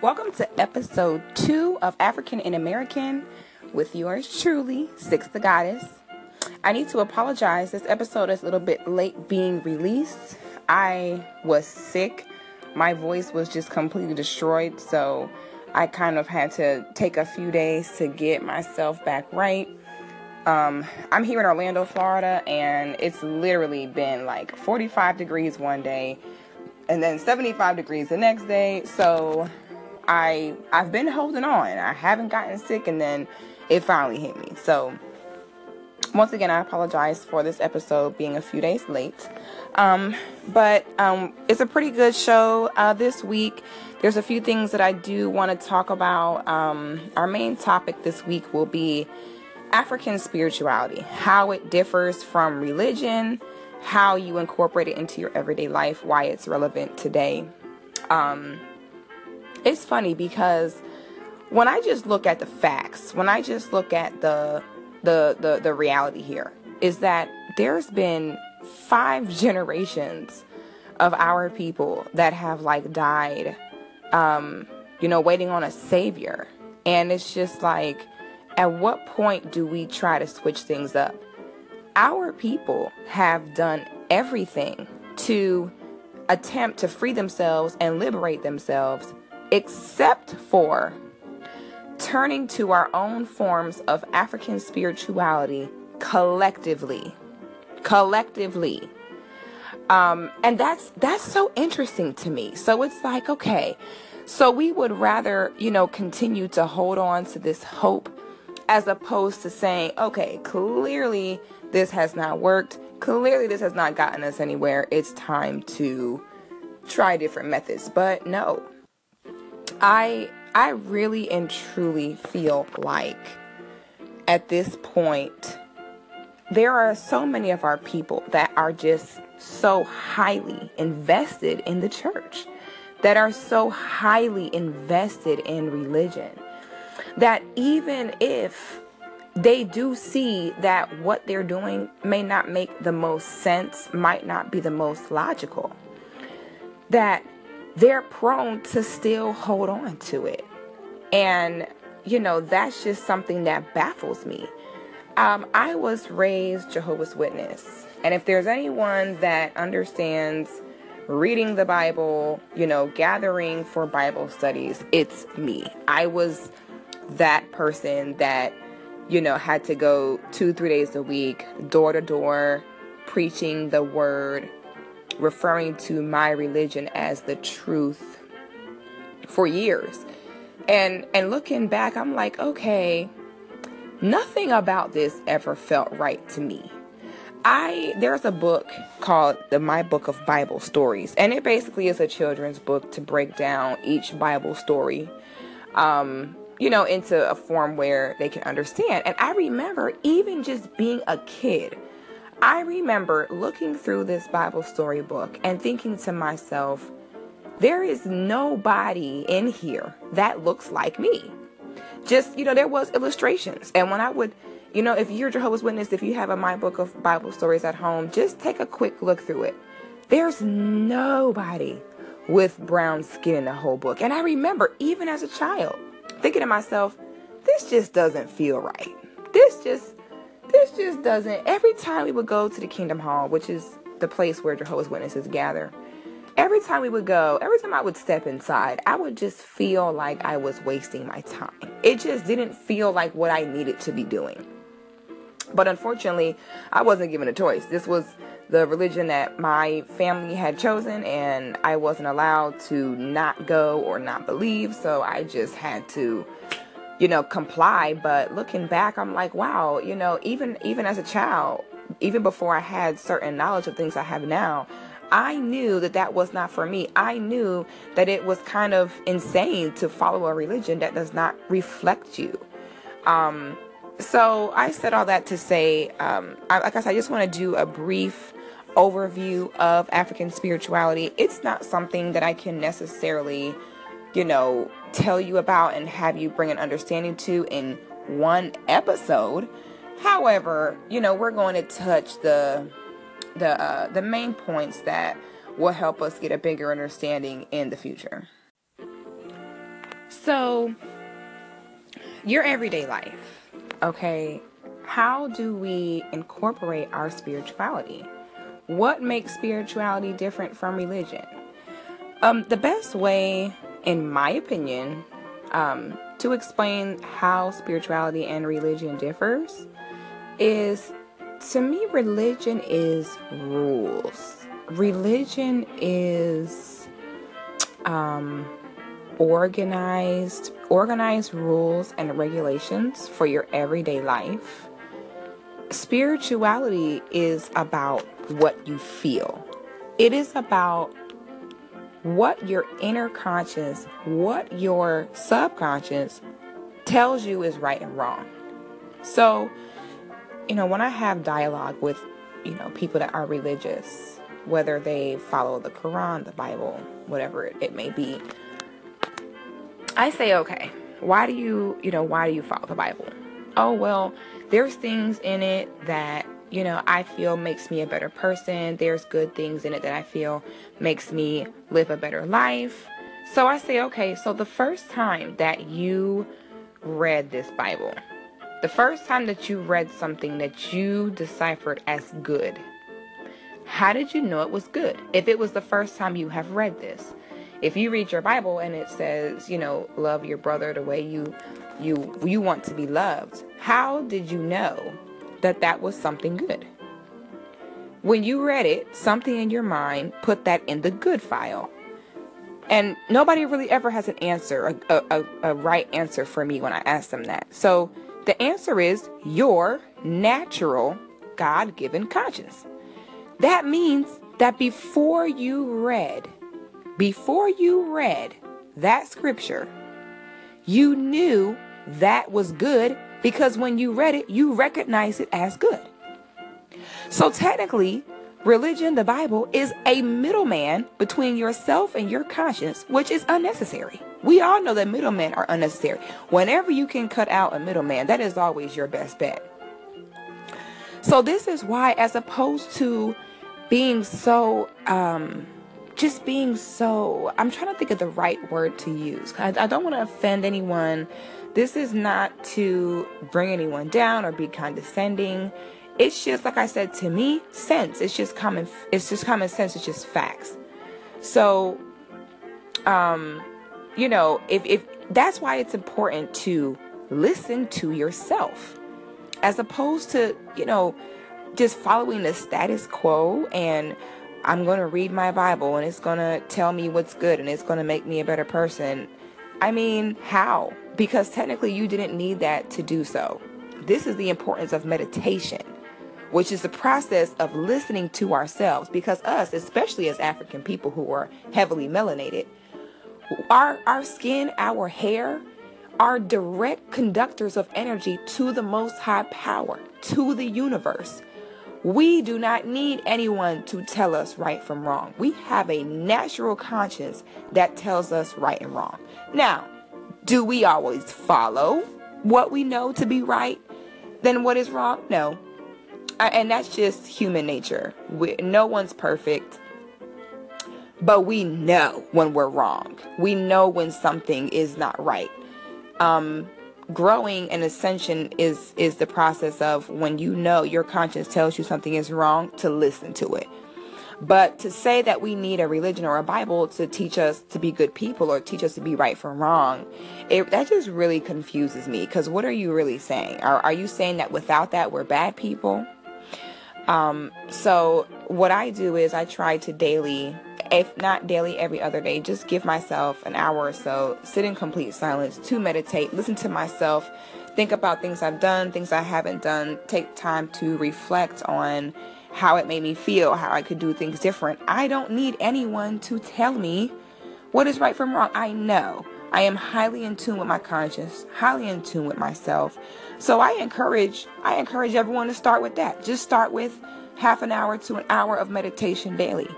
Welcome to episode two of African and American with yours truly, Six the Goddess. I need to apologize. This episode is a little bit late being released. I was sick. My voice was just completely destroyed, so I kind of had to take a few days to get myself back right. Um, I'm here in Orlando, Florida, and it's literally been like 45 degrees one day and then 75 degrees the next day. So I I've been holding on. I haven't gotten sick and then it finally hit me. So once again, I apologize for this episode being a few days late. Um, but um, it's a pretty good show uh, this week. There's a few things that I do want to talk about. Um, our main topic this week will be African spirituality, how it differs from religion, how you incorporate it into your everyday life, why it's relevant today. Um, it's funny because when I just look at the facts, when I just look at the the the, the reality here, is that there's been five generations of our people that have like died um, you know, waiting on a savior. And it's just like, at what point do we try to switch things up? Our people have done everything to attempt to free themselves and liberate themselves, except for turning to our own forms of African spirituality collectively. Collectively. Um, and that's that's so interesting to me. So it's like, okay, so we would rather, you know, continue to hold on to this hope as opposed to saying, okay, clearly this has not worked. Clearly this has not gotten us anywhere. It's time to try different methods. But no. I I really and truly feel like at this point there are so many of our people that are just so highly invested in the church, that are so highly invested in religion, that even if they do see that what they're doing may not make the most sense, might not be the most logical, that they're prone to still hold on to it. And, you know, that's just something that baffles me. Um, I was raised Jehovah's Witness. And if there's anyone that understands reading the Bible, you know, gathering for Bible studies, it's me. I was that person that, you know, had to go two, three days a week, door to door, preaching the word, referring to my religion as the truth for years. And and looking back, I'm like, okay, nothing about this ever felt right to me. I there's a book called the My Book of Bible Stories, and it basically is a children's book to break down each Bible story, um, you know, into a form where they can understand. And I remember even just being a kid, I remember looking through this Bible story book and thinking to myself, there is nobody in here that looks like me. Just you know, there was illustrations, and when I would you know, if you're Jehovah's Witness, if you have a My Book of Bible Stories at home, just take a quick look through it. There's nobody with brown skin in the whole book. And I remember, even as a child, thinking to myself, this just doesn't feel right. This just, this just doesn't. Every time we would go to the Kingdom Hall, which is the place where Jehovah's Witnesses gather, every time we would go, every time I would step inside, I would just feel like I was wasting my time. It just didn't feel like what I needed to be doing. But unfortunately, I wasn't given a choice. This was the religion that my family had chosen, and I wasn't allowed to not go or not believe. So I just had to, you know, comply. But looking back, I'm like, wow, you know, even even as a child, even before I had certain knowledge of things I have now, I knew that that was not for me. I knew that it was kind of insane to follow a religion that does not reflect you. Um, so I said all that to say, um, I, like I said, I just want to do a brief overview of African spirituality. It's not something that I can necessarily, you know, tell you about and have you bring an understanding to in one episode. However, you know, we're going to touch the the uh, the main points that will help us get a bigger understanding in the future. So, your everyday life, okay? How do we incorporate our spirituality? What makes spirituality different from religion? Um, the best way, in my opinion, um, to explain how spirituality and religion differs is to me religion is rules. Religion is um, organized organized rules and regulations for your everyday life. Spirituality is about what you feel. It is about what your inner conscious, what your subconscious tells you is right and wrong. So, you know, when I have dialogue with, you know, people that are religious, whether they follow the Quran, the Bible, whatever it may be, I say, okay, why do you, you know, why do you follow the Bible? Oh, well, there's things in it that you know, I feel makes me a better person. There's good things in it that I feel makes me live a better life. So I say, okay, so the first time that you read this Bible, the first time that you read something that you deciphered as good, how did you know it was good? If it was the first time you have read this, if you read your Bible and it says, you know, love your brother the way you you you want to be loved, how did you know that that was something good. When you read it, something in your mind put that in the good file. And nobody really ever has an answer, a, a, a right answer for me when I ask them that. So the answer is your natural God given conscience. That means that before you read, before you read that scripture, you knew that was good because when you read it, you recognize it as good. So technically, religion, the Bible, is a middleman between yourself and your conscience, which is unnecessary. We all know that middlemen are unnecessary. Whenever you can cut out a middleman, that is always your best bet. So this is why, as opposed to being so, um, just being so, I'm trying to think of the right word to use. I, I don't want to offend anyone this is not to bring anyone down or be condescending. It's just like I said to me, sense. It's just common it's just common sense, it's just facts. So um you know, if if that's why it's important to listen to yourself as opposed to, you know, just following the status quo and I'm going to read my Bible and it's going to tell me what's good and it's going to make me a better person. I mean, how? because technically you didn't need that to do so. This is the importance of meditation, which is the process of listening to ourselves. Because us, especially as African people who are heavily melanated, our, our skin, our hair, are direct conductors of energy to the most high power, to the universe. We do not need anyone to tell us right from wrong. We have a natural conscience that tells us right and wrong. Now, do we always follow what we know to be right Then what is wrong? No. And that's just human nature. We, no one's perfect. But we know when we're wrong. We know when something is not right. Um, growing and ascension is is the process of when you know your conscience tells you something is wrong to listen to it but to say that we need a religion or a Bible to teach us to be good people or teach us to be right from wrong, it, that just really confuses me. Because what are you really saying? Are, are you saying that without that we're bad people? Um, so what I do is I try to daily, if not daily, every other day, just give myself an hour or so, sit in complete silence to meditate, listen to myself, think about things I've done, things I haven't done, take time to reflect on how it made me feel, how I could do things different. I don't need anyone to tell me what is right from wrong. I know. I am highly in tune with my conscience, highly in tune with myself. So I encourage I encourage everyone to start with that. Just start with half an hour to an hour of meditation daily.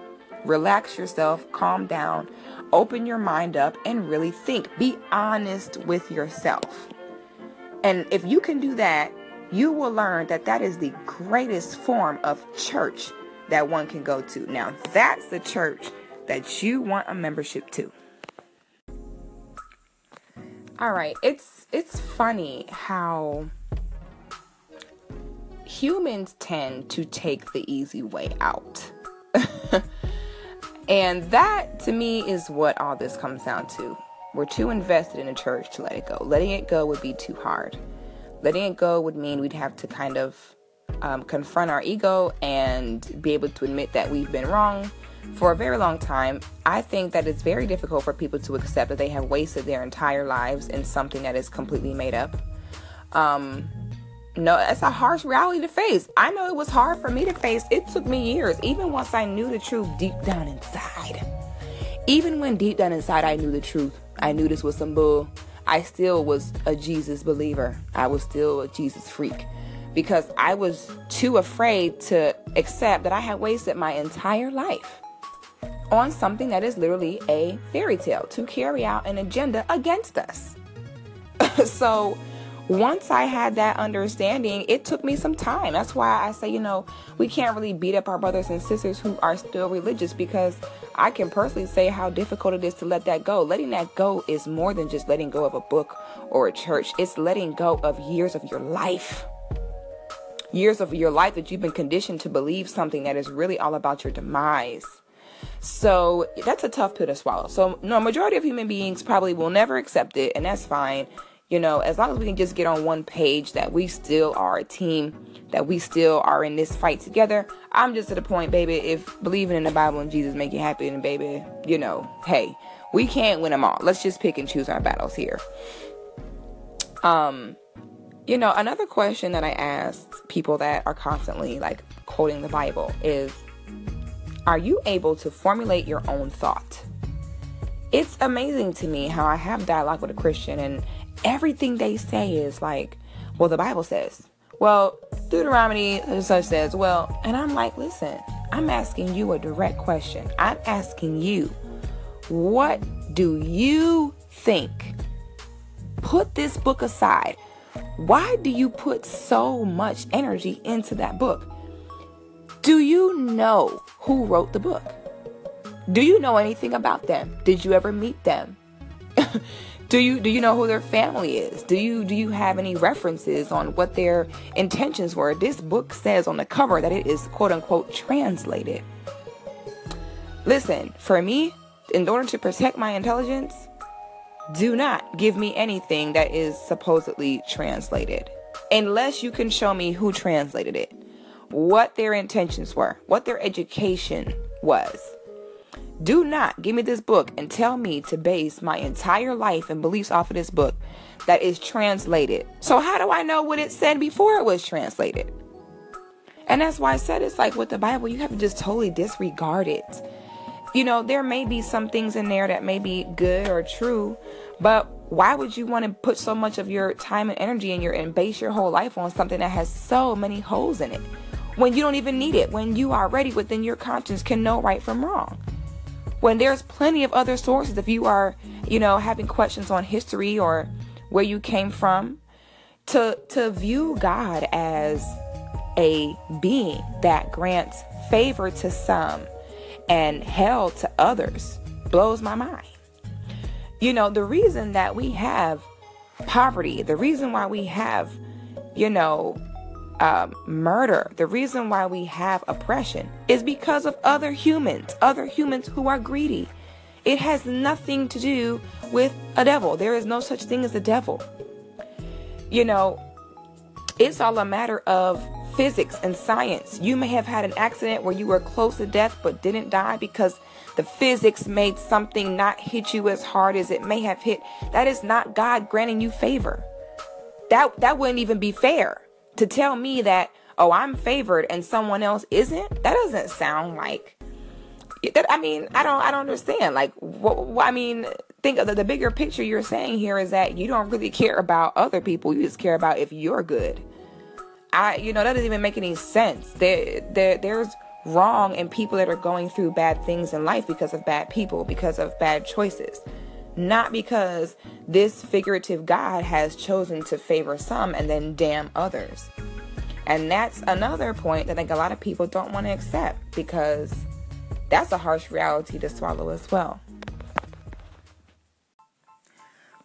Relax yourself, calm down, open your mind up and really think. Be honest with yourself. And if you can do that, you will learn that that is the greatest form of church that one can go to. Now, that's the church that you want a membership to. All right, it's it's funny how humans tend to take the easy way out. And that to me is what all this comes down to. We're too invested in the church to let it go. Letting it go would be too hard. Letting it go would mean we'd have to kind of um, confront our ego and be able to admit that we've been wrong for a very long time, I think that it's very difficult for people to accept that they have wasted their entire lives in something that is completely made up. Um, no, that's a harsh reality to face. I know it was hard for me to face. It took me years, even once I knew the truth deep down inside. Even when deep down inside I knew the truth, I knew this was some bull. I still was a Jesus believer. I was still a Jesus freak because I was too afraid to accept that I had wasted my entire life on something that is literally a fairy tale to carry out an agenda against us. so once I had that understanding, it took me some time. That's why I say, you know, we can't really beat up our brothers and sisters who are still religious because I can personally say how difficult it is to let that go. Letting that go is more than just letting go of a book or a church, it's letting go of years of your life. Years of your life that you've been conditioned to believe something that is really all about your demise. So that's a tough pill to swallow. So no, majority of human beings probably will never accept it, and that's fine. You know, as long as we can just get on one page that we still are a team, that we still are in this fight together. I'm just at the point, baby, if believing in the Bible and Jesus make you happy, and baby, you know, hey, we can't win them all. Let's just pick and choose our battles here. Um, you know, another question that I ask people that are constantly like quoting the Bible is are you able to formulate your own thought? It's amazing to me how I have dialogue with a Christian and everything they say is like, well, the Bible says, well, Deuteronomy such says, well, and I'm like, listen, I'm asking you a direct question. I'm asking you, what do you think? Put this book aside. Why do you put so much energy into that book? Do you know who wrote the book? Do you know anything about them? Did you ever meet them? do you do you know who their family is? Do you do you have any references on what their intentions were? This book says on the cover that it is quote unquote translated. Listen, for me, in order to protect my intelligence, do not give me anything that is supposedly translated unless you can show me who translated it what their intentions were, what their education was. Do not give me this book and tell me to base my entire life and beliefs off of this book that is translated. So, how do I know what it said before it was translated? And that's why I said it's like with the Bible, you have to just totally disregard it. You know, there may be some things in there that may be good or true, but why would you want to put so much of your time and energy in your and base your whole life on something that has so many holes in it? when you don't even need it, when you already within your conscience can know right from wrong. When there's plenty of other sources, if you are, you know, having questions on history or where you came from, to to view God as a being that grants favor to some and hell to others blows my mind. You know, the reason that we have poverty, the reason why we have, you know, um, murder, the reason why we have oppression is because of other humans, other humans who are greedy. It has nothing to do with a devil. There is no such thing as a devil. You know, it's all a matter of physics and science. You may have had an accident where you were close to death but didn't die because the physics made something not hit you as hard as it may have hit. That is not God granting you favor. That that wouldn't even be fair to tell me that oh i'm favored and someone else isn't that doesn't sound like that i mean i don't i don't understand. Like what, what i mean think of the, the bigger picture you're saying here is that you don't really care about other people. You just care about if you're good. I you know that doesn't even make any sense. There, there there's wrong in people that are going through bad things in life because of bad people because of bad choices not because this figurative God has chosen to favor some and then damn others. And that's another point that I think a lot of people don't want to accept because that's a harsh reality to swallow as well.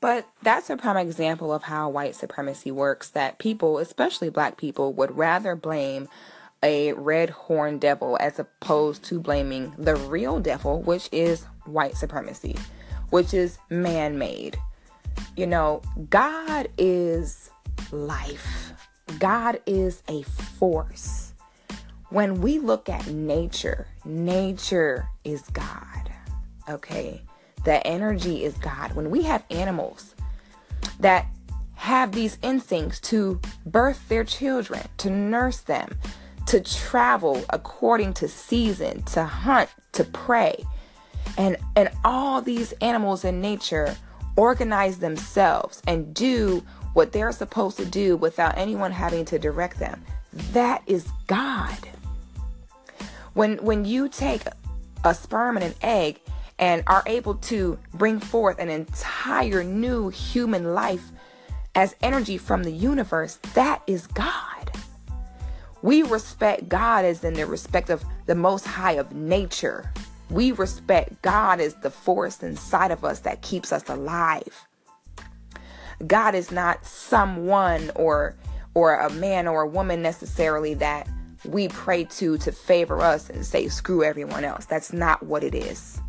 But that's a prime example of how white supremacy works that people, especially black people, would rather blame a red horned devil as opposed to blaming the real devil, which is white supremacy, which is man made. You know, God is life, God is a force. When we look at nature, nature is God. Okay? The energy is God. When we have animals that have these instincts to birth their children, to nurse them, to travel according to season, to hunt, to prey. And and all these animals in nature organize themselves and do what they're supposed to do without anyone having to direct them. That is God. When when you take a sperm and an egg and are able to bring forth an entire new human life as energy from the universe, that is God. We respect God as in the respect of the most high of nature. We respect God as the force inside of us that keeps us alive. God is not someone or or a man or a woman necessarily that we pray to to favor us and say screw everyone else. That's not what it is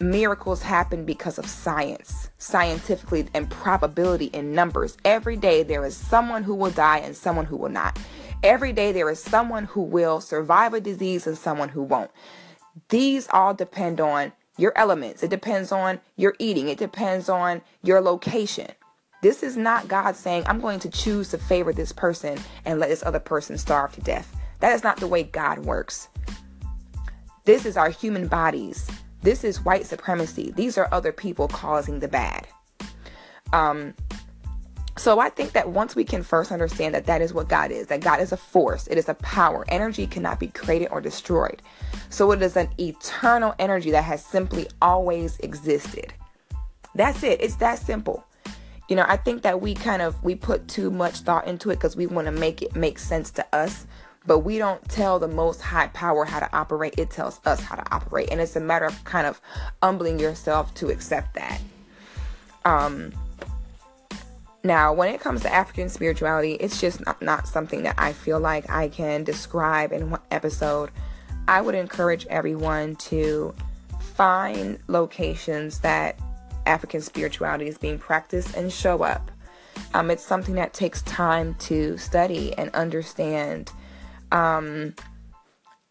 miracles happen because of science, scientifically, and probability in numbers. Every day there is someone who will die and someone who will not. Every day there is someone who will survive a disease and someone who won't. These all depend on your elements. It depends on your eating. It depends on your location. This is not God saying, I'm going to choose to favor this person and let this other person starve to death. That is not the way God works. This is our human bodies this is white supremacy. These are other people causing the bad. Um, so I think that once we can first understand that that is what God is, that God is a force, it is a power. Energy cannot be created or destroyed. So it is an eternal energy that has simply always existed. That's it. It's that simple. You know, I think that we kind of we put too much thought into it because we want to make it make sense to us but we don't tell the most high power how to operate it tells us how to operate and it's a matter of kind of humbling yourself to accept that um now when it comes to african spirituality it's just not, not something that i feel like i can describe in one episode. I would encourage everyone to find locations that african spirituality is being practiced and show up. Um, it's something that takes time to study and understand. Um,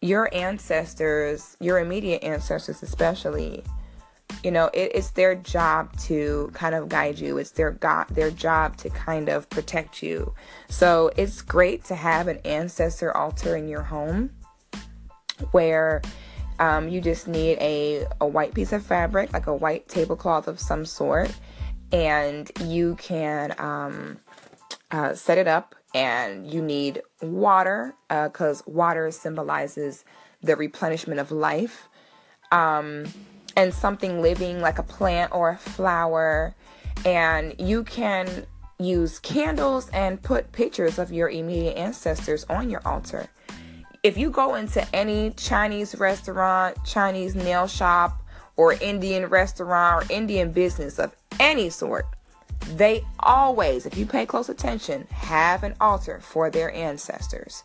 your ancestors, your immediate ancestors especially, you know, it, it's their job to kind of guide you. It's their God, their job to kind of protect you. So it's great to have an ancestor altar in your home where um, you just need a, a white piece of fabric, like a white tablecloth of some sort, and you can um, uh, set it up and you need water because uh, water symbolizes the replenishment of life um, and something living like a plant or a flower and you can use candles and put pictures of your immediate ancestors on your altar if you go into any chinese restaurant chinese nail shop or indian restaurant or indian business of any sort they always, if you pay close attention, have an altar for their ancestors.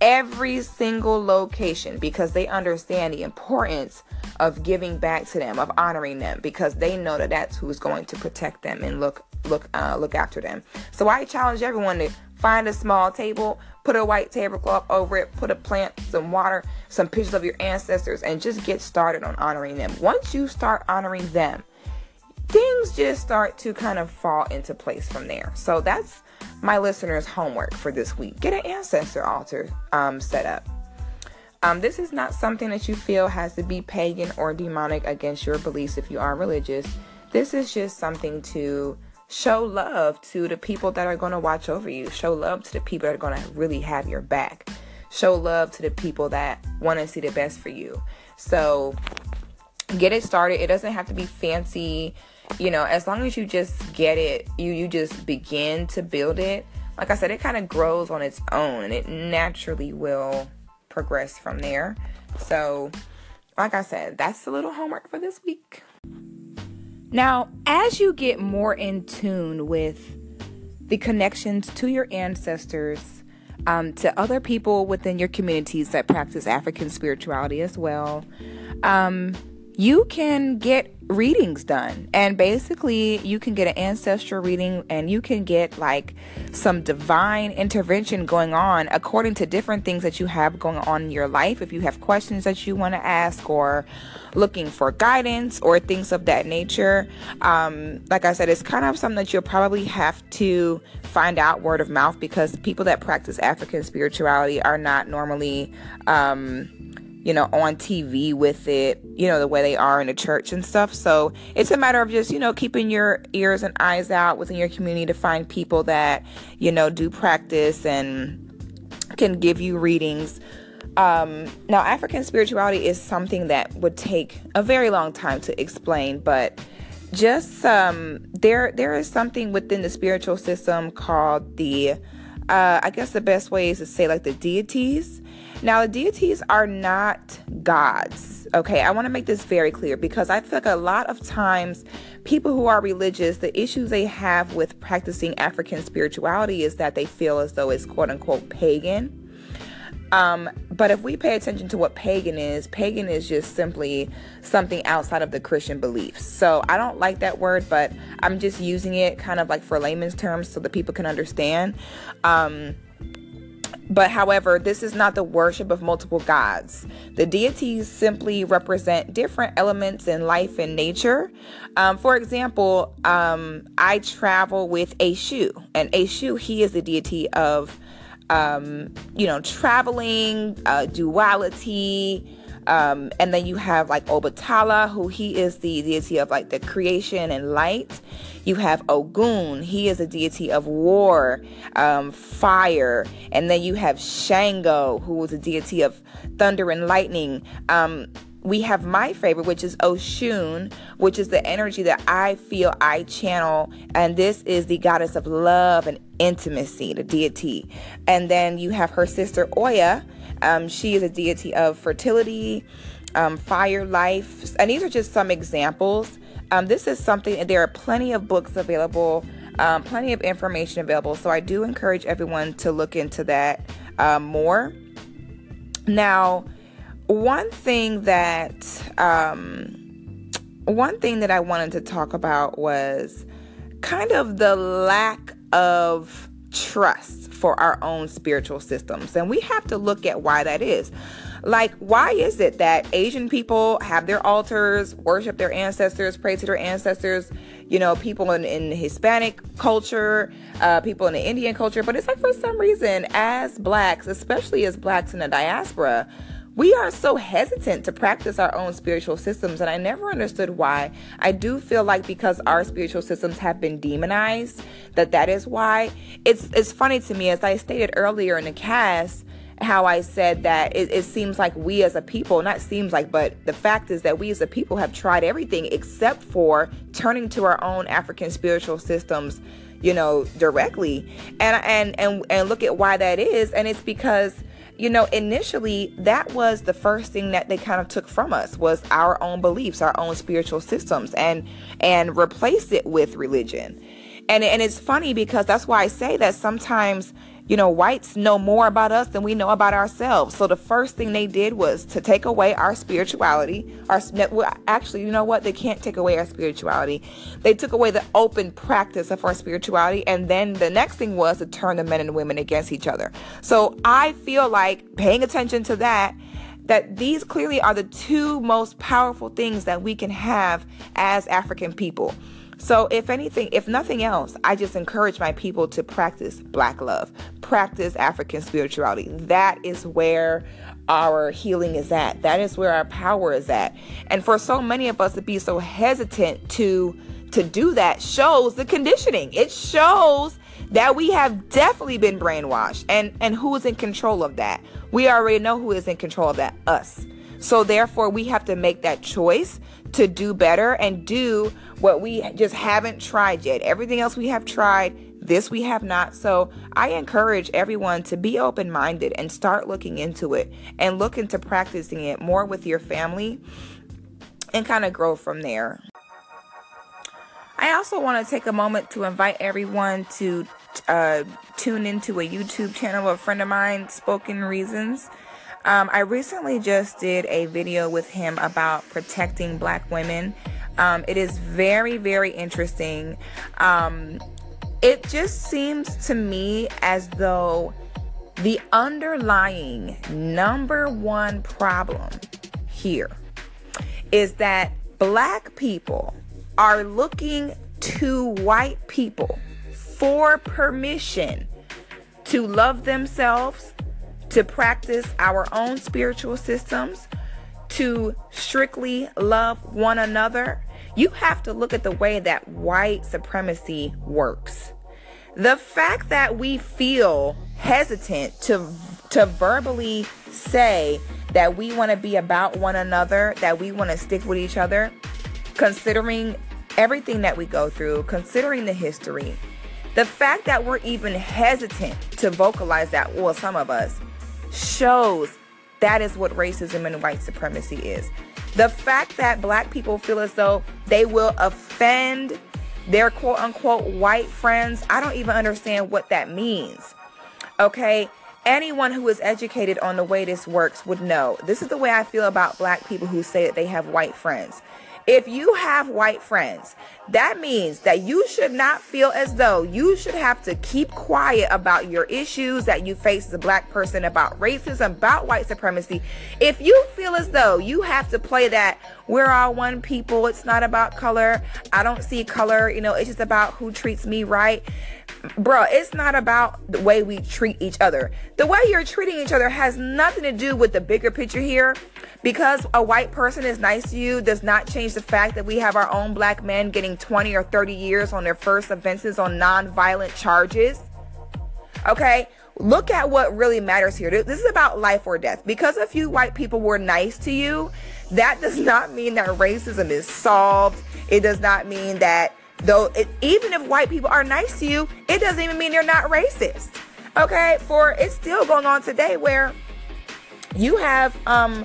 Every single location because they understand the importance of giving back to them, of honoring them, because they know that that's who's going to protect them and look look uh, look after them. So I challenge everyone to find a small table, put a white tablecloth over it, put a plant, some water, some pictures of your ancestors, and just get started on honoring them. Once you start honoring them, things just start to kind of fall into place from there. So that's my listeners' homework for this week. Get an ancestor altar um, set up. Um, this is not something that you feel has to be pagan or demonic against your beliefs if you are religious. This is just something to show love to the people that are going to watch over you. Show love to the people that are going to really have your back. Show love to the people that want to see the best for you. So get it started. It doesn't have to be fancy you know as long as you just get it you you just begin to build it like i said it kind of grows on its own and it naturally will progress from there. So like i said that's a little homework for this week. Now, as you get more in tune with the connections to your ancestors, um, to other people within your communities that practice African spirituality as well, um, you can get readings done. And basically, you can get an ancestral reading and you can get like some divine intervention going on according to different things that you have going on in your life. If you have questions that you want to ask or looking for guidance or things of that nature, um, like I said, it's kind of something that you'll probably have to find out word of mouth because people that practice African spirituality are not normally. Um, you know, on TV with it, you know, the way they are in the church and stuff. So it's a matter of just, you know, keeping your ears and eyes out within your community to find people that, you know, do practice and can give you readings. Um, now, African spirituality is something that would take a very long time to explain, but just um, there, there is something within the spiritual system called the, uh, I guess the best way is to say like the deities now, the deities are not gods. Okay, I want to make this very clear because I feel like a lot of times people who are religious, the issues they have with practicing African spirituality is that they feel as though it's quote unquote pagan. Um, but if we pay attention to what pagan is, pagan is just simply something outside of the Christian beliefs. So I don't like that word, but I'm just using it kind of like for layman's terms so that people can understand. Um, but however, this is not the worship of multiple gods. The deities simply represent different elements in life and nature. Um, for example, um, I travel with Eshu, and Eshu, he is the deity of, um, you know, traveling, uh, duality, um, and then you have like Obatala, who he is the deity of like the creation and light. You have Ogun, he is a deity of war, um, fire. And then you have Shango, who is a deity of thunder and lightning. Um, we have my favorite, which is Oshun, which is the energy that I feel I channel. And this is the goddess of love and intimacy, the deity. And then you have her sister Oya. Um, she is a deity of fertility, um, fire, life. And these are just some examples. Um, this is something, and there are plenty of books available, um, plenty of information available. So I do encourage everyone to look into that uh, more. Now, one thing that um, one thing that I wanted to talk about was kind of the lack of trust for our own spiritual systems, and we have to look at why that is. Like, why is it that Asian people have their altars, worship their ancestors, pray to their ancestors? You know, people in, in Hispanic culture, uh, people in the Indian culture, but it's like for some reason, as blacks, especially as blacks in the diaspora, we are so hesitant to practice our own spiritual systems and i never understood why i do feel like because our spiritual systems have been demonized that that is why it's it's funny to me as i stated earlier in the cast how I said that it, it, seems like we as a people, not seems like, but the fact is that we as a people have tried everything except for turning to our own African spiritual systems, you know, directly. And and and and look at why that is. And it's because you know initially that was the first thing that they kind of took from us was our own beliefs our own spiritual systems and and replaced it with religion. And and it's funny because that's why i say that sometimes you know, whites know more about us than we know about ourselves. So the first thing they did was to take away our spirituality. Our well, actually, you know what? They can't take away our spirituality. They took away the open practice of our spirituality, and then the next thing was to turn the men and women against each other. So I feel like paying attention to that that these clearly are the two most powerful things that we can have as African people. So, if anything, if nothing else, I just encourage my people to practice Black love, practice African spirituality. That is where our healing is at. That is where our power is at. And for so many of us to be so hesitant to to do that shows the conditioning. It shows that we have definitely been brainwashed. And and who is in control of that? We already know who is in control of that. Us. So therefore we have to make that choice to do better and do what we just haven't tried yet. Everything else we have tried, this we have not. So I encourage everyone to be open minded and start looking into it and look into practicing it more with your family and kind of grow from there. I also want to take a moment to invite everyone to uh, tune into a YouTube channel of a friend of mine, Spoken Reasons. Um, I recently just did a video with him about protecting black women. Um, it is very, very interesting. Um, it just seems to me as though the underlying number one problem here is that black people are looking to white people for permission to love themselves, to practice our own spiritual systems, to strictly love one another. You have to look at the way that white supremacy works. The fact that we feel hesitant to to verbally say that we want to be about one another, that we want to stick with each other, considering everything that we go through, considering the history, the fact that we're even hesitant to vocalize that, well, some of us, shows that is what racism and white supremacy is. The fact that black people feel as though they will offend their quote unquote white friends, I don't even understand what that means. Okay? Anyone who is educated on the way this works would know. This is the way I feel about black people who say that they have white friends. If you have white friends, that means that you should not feel as though you should have to keep quiet about your issues that you face as a black person, about racism, about white supremacy. If you feel as though you have to play that, we're all one people, it's not about color, I don't see color, you know, it's just about who treats me right bro, it's not about the way we treat each other. The way you're treating each other has nothing to do with the bigger picture here. Because a white person is nice to you does not change the fact that we have our own black men getting 20 or 30 years on their first offenses on non-violent charges. Okay? Look at what really matters here. This is about life or death. Because a few white people were nice to you, that does not mean that racism is solved. It does not mean that Though it, even if white people are nice to you, it doesn't even mean they're not racist. Okay, for it's still going on today where you have um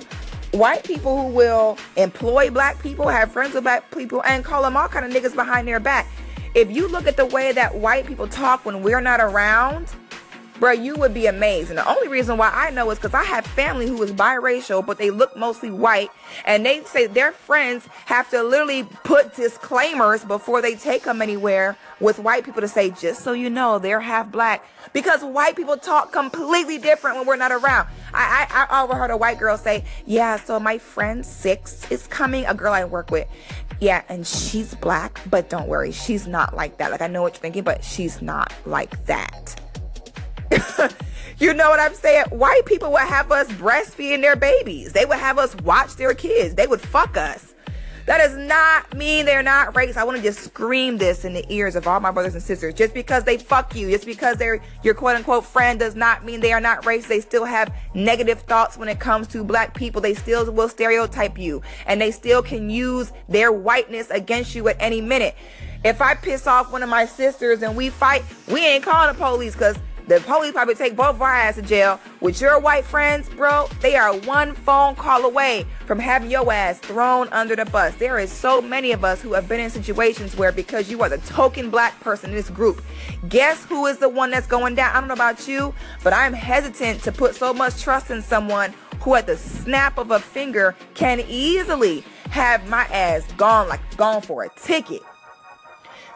white people who will employ black people, have friends with black people, and call them all kind of niggas behind their back. If you look at the way that white people talk when we're not around, bro, you would be amazed. And the only reason why I know is because I have family who is biracial, but they look mostly white, and they say their friends have to literally put disclaimers before they take them anywhere with white people to say, just so you know, they're half black. Because white people talk completely different when we're not around. I, I, I overheard a white girl say, yeah, so my friend Six is coming, a girl I work with. Yeah, and she's black, but don't worry, she's not like that. Like, I know what you're thinking, but she's not like that. you know what I'm saying? White people would have us breastfeeding their babies. They would have us watch their kids. They would fuck us. That does not mean they're not racist. I want to just scream this in the ears of all my brothers and sisters. Just because they fuck you, just because they're your quote unquote friend does not mean they are not racist. They still have negative thoughts when it comes to black people. They still will stereotype you and they still can use their whiteness against you at any minute. If I piss off one of my sisters and we fight, we ain't calling the police because the police probably take both of our ass to jail. With your white friends, bro, they are one phone call away from having your ass thrown under the bus. There is so many of us who have been in situations where because you are the token black person in this group, guess who is the one that's going down? I don't know about you, but I'm hesitant to put so much trust in someone who at the snap of a finger can easily have my ass gone like gone for a ticket.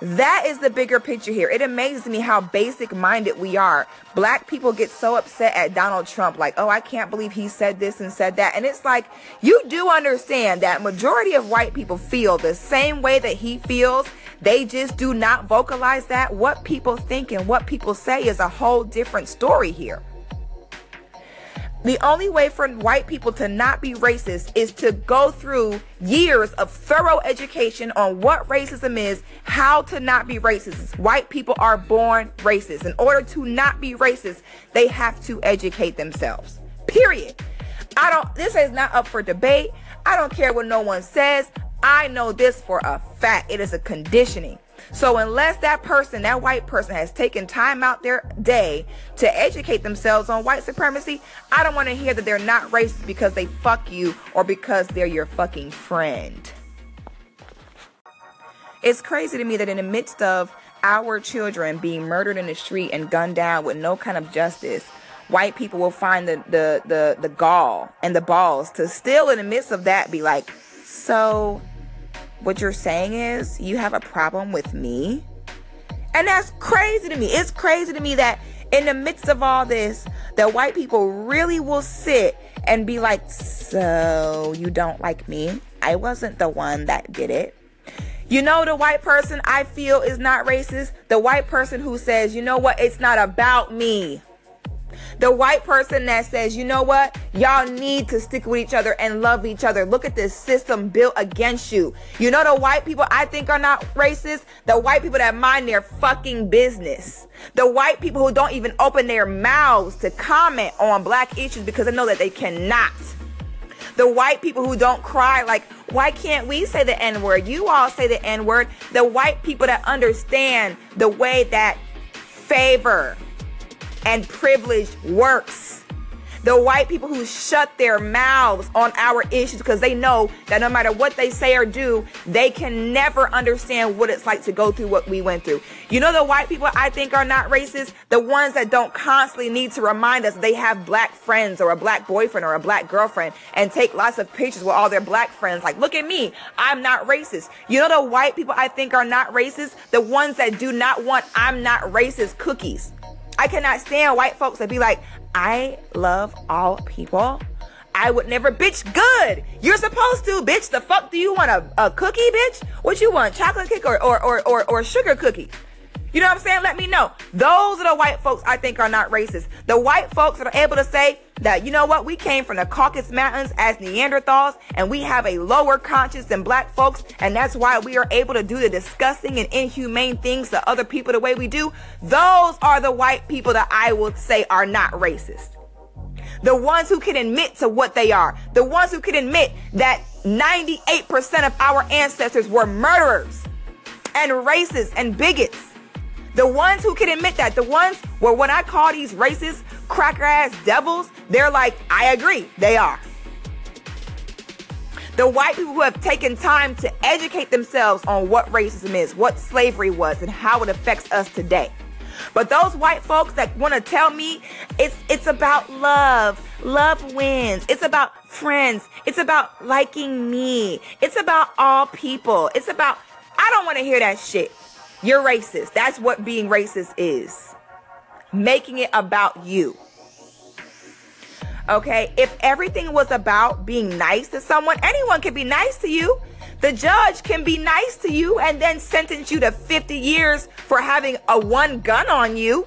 That is the bigger picture here. It amazes me how basic minded we are. Black people get so upset at Donald Trump, like, oh, I can't believe he said this and said that. And it's like, you do understand that majority of white people feel the same way that he feels. They just do not vocalize that. What people think and what people say is a whole different story here. The only way for white people to not be racist is to go through years of thorough education on what racism is, how to not be racist. White people are born racist. In order to not be racist, they have to educate themselves. Period. I don't, this is not up for debate. I don't care what no one says. I know this for a fact. It is a conditioning. So unless that person, that white person has taken time out their day to educate themselves on white supremacy, I don't want to hear that they're not racist because they fuck you or because they're your fucking friend. It's crazy to me that in the midst of our children being murdered in the street and gunned down with no kind of justice, white people will find the, the, the, the gall and the balls to still in the midst of that be like, so what you're saying is you have a problem with me? And that's crazy to me. It's crazy to me that in the midst of all this, that white people really will sit and be like, So you don't like me? I wasn't the one that did it. You know, the white person I feel is not racist. The white person who says, You know what? It's not about me. The white person that says, you know what? Y'all need to stick with each other and love each other. Look at this system built against you. You know the white people I think are not racist? The white people that mind their fucking business. The white people who don't even open their mouths to comment on black issues because they know that they cannot. The white people who don't cry like, why can't we say the N word? You all say the N word. The white people that understand the way that favor, and privilege works. The white people who shut their mouths on our issues because they know that no matter what they say or do, they can never understand what it's like to go through what we went through. You know, the white people I think are not racist, the ones that don't constantly need to remind us they have black friends or a black boyfriend or a black girlfriend and take lots of pictures with all their black friends. Like, look at me. I'm not racist. You know, the white people I think are not racist, the ones that do not want I'm not racist cookies. I cannot stand white folks that be like, I love all people. I would never, bitch, good. You're supposed to, bitch. The fuck do you want? A, a cookie, bitch? What you want? Chocolate cake or, or, or, or, or sugar cookie? You know what I'm saying? Let me know. Those are the white folks I think are not racist. The white folks that are able to say that, you know what, we came from the Caucasus Mountains as Neanderthals and we have a lower conscience than black folks, and that's why we are able to do the disgusting and inhumane things to other people the way we do. Those are the white people that I would say are not racist. The ones who can admit to what they are. The ones who can admit that 98% of our ancestors were murderers and racists and bigots. The ones who can admit that, the ones where when I call these racist, cracker ass devils, they're like, I agree, they are. The white people who have taken time to educate themselves on what racism is, what slavery was, and how it affects us today. But those white folks that want to tell me it's it's about love. Love wins. It's about friends. It's about liking me. It's about all people. It's about I don't want to hear that shit. You're racist. That's what being racist is. Making it about you. Okay? If everything was about being nice to someone, anyone can be nice to you. The judge can be nice to you and then sentence you to 50 years for having a one gun on you.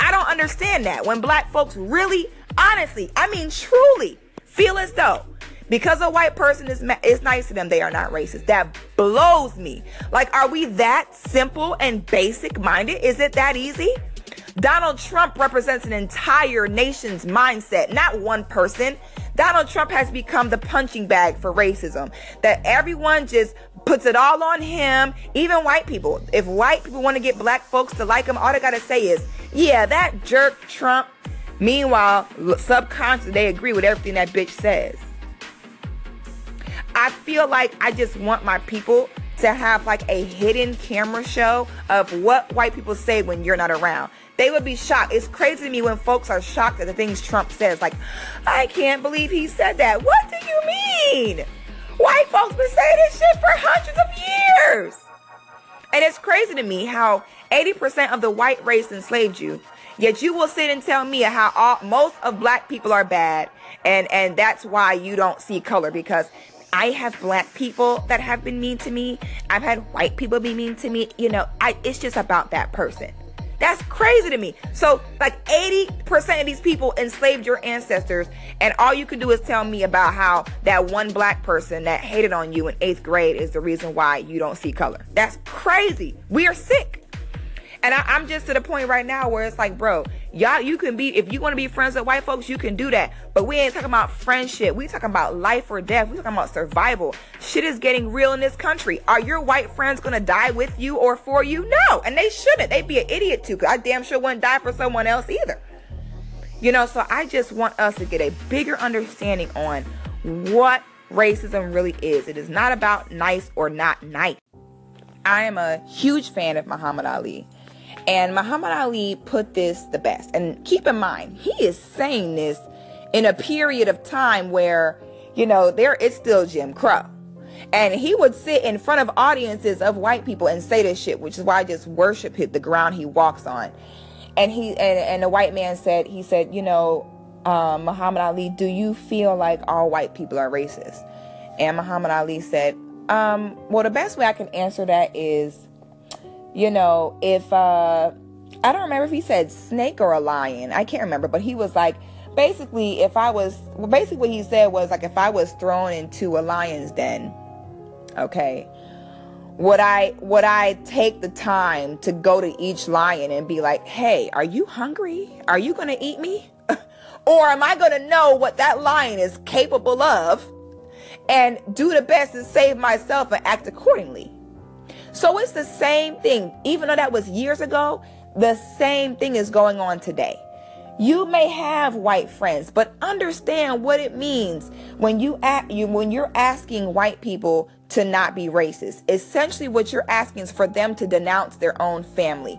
I don't understand that. When black folks really, honestly, I mean truly, feel as though because a white person is is nice to them, they are not racist. That blows me. Like, are we that simple and basic minded? Is it that easy? Donald Trump represents an entire nation's mindset, not one person. Donald Trump has become the punching bag for racism. That everyone just puts it all on him, even white people. If white people want to get black folks to like him, all they got to say is, yeah, that jerk Trump. Meanwhile, subconsciously, they agree with everything that bitch says. I feel like I just want my people to have like a hidden camera show of what white people say when you're not around. They would be shocked. It's crazy to me when folks are shocked at the things Trump says. Like, I can't believe he said that. What do you mean? White folks been saying this shit for hundreds of years. And it's crazy to me how 80% of the white race enslaved you. Yet you will sit and tell me how all, most of black people are bad and and that's why you don't see color because I have black people that have been mean to me. I've had white people be mean to me. You know, I it's just about that person. That's crazy to me. So, like 80% of these people enslaved your ancestors, and all you can do is tell me about how that one black person that hated on you in eighth grade is the reason why you don't see color. That's crazy. We are sick. And I, am just to the point right now where it's like, bro, y'all, you can be, if you want to be friends with white folks, you can do that. But we ain't talking about friendship. We talking about life or death. We talking about survival. Shit is getting real in this country. Are your white friends gonna die with you or for you? No, and they shouldn't. They'd be an idiot too. Cause I damn sure wouldn't die for someone else either. You know, so I just want us to get a bigger understanding on what racism really is. It is not about nice or not nice. I am a huge fan of Muhammad Ali. And Muhammad Ali put this the best. And keep in mind, he is saying this in a period of time where, you know, there is still Jim Crow. And he would sit in front of audiences of white people and say this shit, which is why I just worship hit the ground he walks on. And he and, and the white man said, he said, you know, um, Muhammad Ali, do you feel like all white people are racist? And Muhammad Ali said, um, well, the best way I can answer that is, you know, if uh, I don't remember if he said snake or a lion, I can't remember, but he was like, basically, if I was, well, basically what he said was like, if I was thrown into a lion's den, okay, would I would I take the time to go to each lion and be like, hey, are you hungry? Are you gonna eat me? or am I gonna know what that lion is capable of? and do the best to save myself and act accordingly. So it's the same thing. Even though that was years ago, the same thing is going on today. You may have white friends, but understand what it means when you you when you're asking white people to not be racist. Essentially, what you're asking is for them to denounce their own family.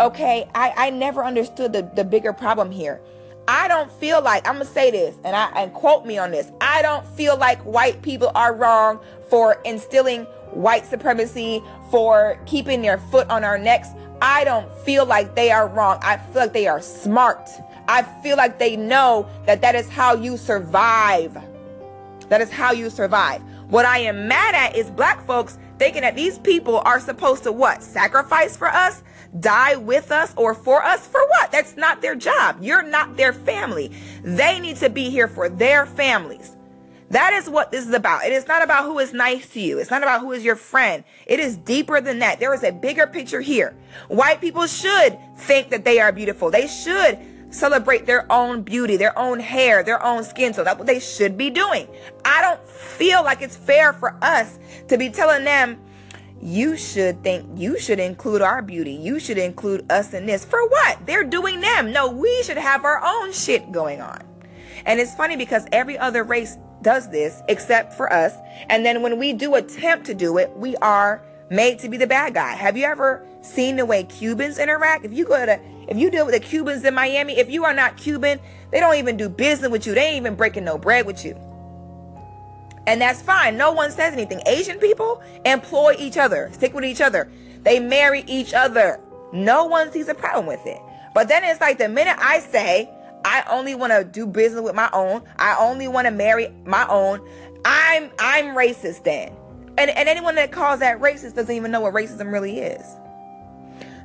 Okay, I, I never understood the, the bigger problem here. I don't feel like I'm gonna say this and I and quote me on this. I don't feel like white people are wrong for instilling white supremacy, for keeping their foot on our necks. I don't feel like they are wrong. I feel like they are smart. I feel like they know that that is how you survive. That is how you survive. What I am mad at is black folks thinking that these people are supposed to what? Sacrifice for us? Die with us or for us for what? That's not their job. You're not their family. They need to be here for their families. That is what this is about. It is not about who is nice to you. It's not about who is your friend. It is deeper than that. There is a bigger picture here. White people should think that they are beautiful. They should celebrate their own beauty, their own hair, their own skin. So that's what they should be doing. I don't feel like it's fair for us to be telling them you should think you should include our beauty. You should include us in this. For what? They're doing them. No, we should have our own shit going on. And it's funny because every other race does this except for us. And then when we do attempt to do it, we are made to be the bad guy. Have you ever seen the way Cubans interact? If you go to if you deal with the Cubans in Miami, if you are not Cuban, they don't even do business with you. They ain't even breaking no bread with you. And that's fine. No one says anything. Asian people employ each other, stick with each other. They marry each other. No one sees a problem with it. But then it's like the minute I say, I only want to do business with my own, I only want to marry my own, I'm I'm racist then. And and anyone that calls that racist doesn't even know what racism really is.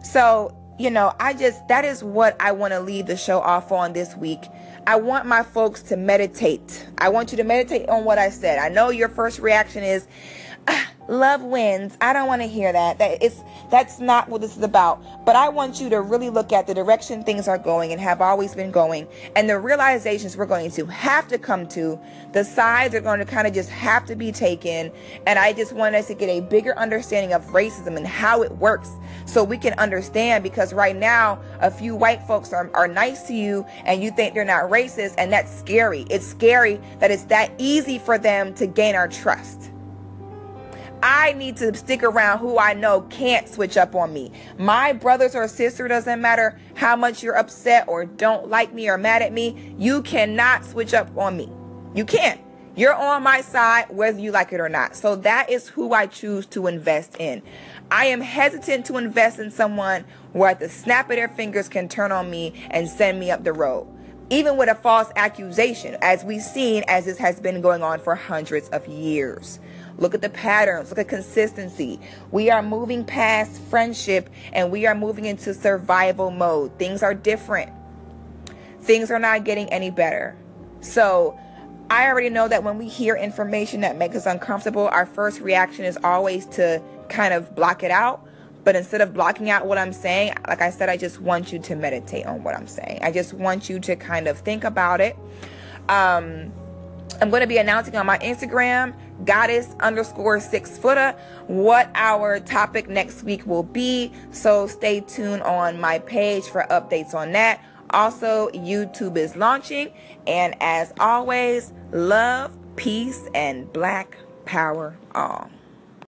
So, you know, I just that is what I want to leave the show off on this week. I want my folks to meditate. I want you to meditate on what I said. I know your first reaction is, love wins. I don't want to hear that. That it's that's not what this is about. But I want you to really look at the direction things are going and have always been going and the realizations we're going to have to come to. The sides are going to kind of just have to be taken. And I just want us to get a bigger understanding of racism and how it works so we can understand because right now a few white folks are, are nice to you and you think they're not racist and that's scary. It's scary that it's that easy for them to gain our trust. I need to stick around who I know can't switch up on me. My brothers or sister doesn't matter how much you're upset or don't like me or mad at me. You cannot switch up on me. You can't. You're on my side whether you like it or not. So that is who I choose to invest in. I am hesitant to invest in someone where at the snap of their fingers can turn on me and send me up the road. Even with a false accusation, as we've seen as this has been going on for hundreds of years. Look at the patterns. Look at consistency. We are moving past friendship and we are moving into survival mode. Things are different. Things are not getting any better. So, I already know that when we hear information that makes us uncomfortable, our first reaction is always to kind of block it out. But instead of blocking out what I'm saying, like I said, I just want you to meditate on what I'm saying. I just want you to kind of think about it. Um, I'm going to be announcing on my Instagram, goddess underscore six footer, what our topic next week will be. So stay tuned on my page for updates on that. Also, YouTube is launching. And as always, love, peace, and black power all.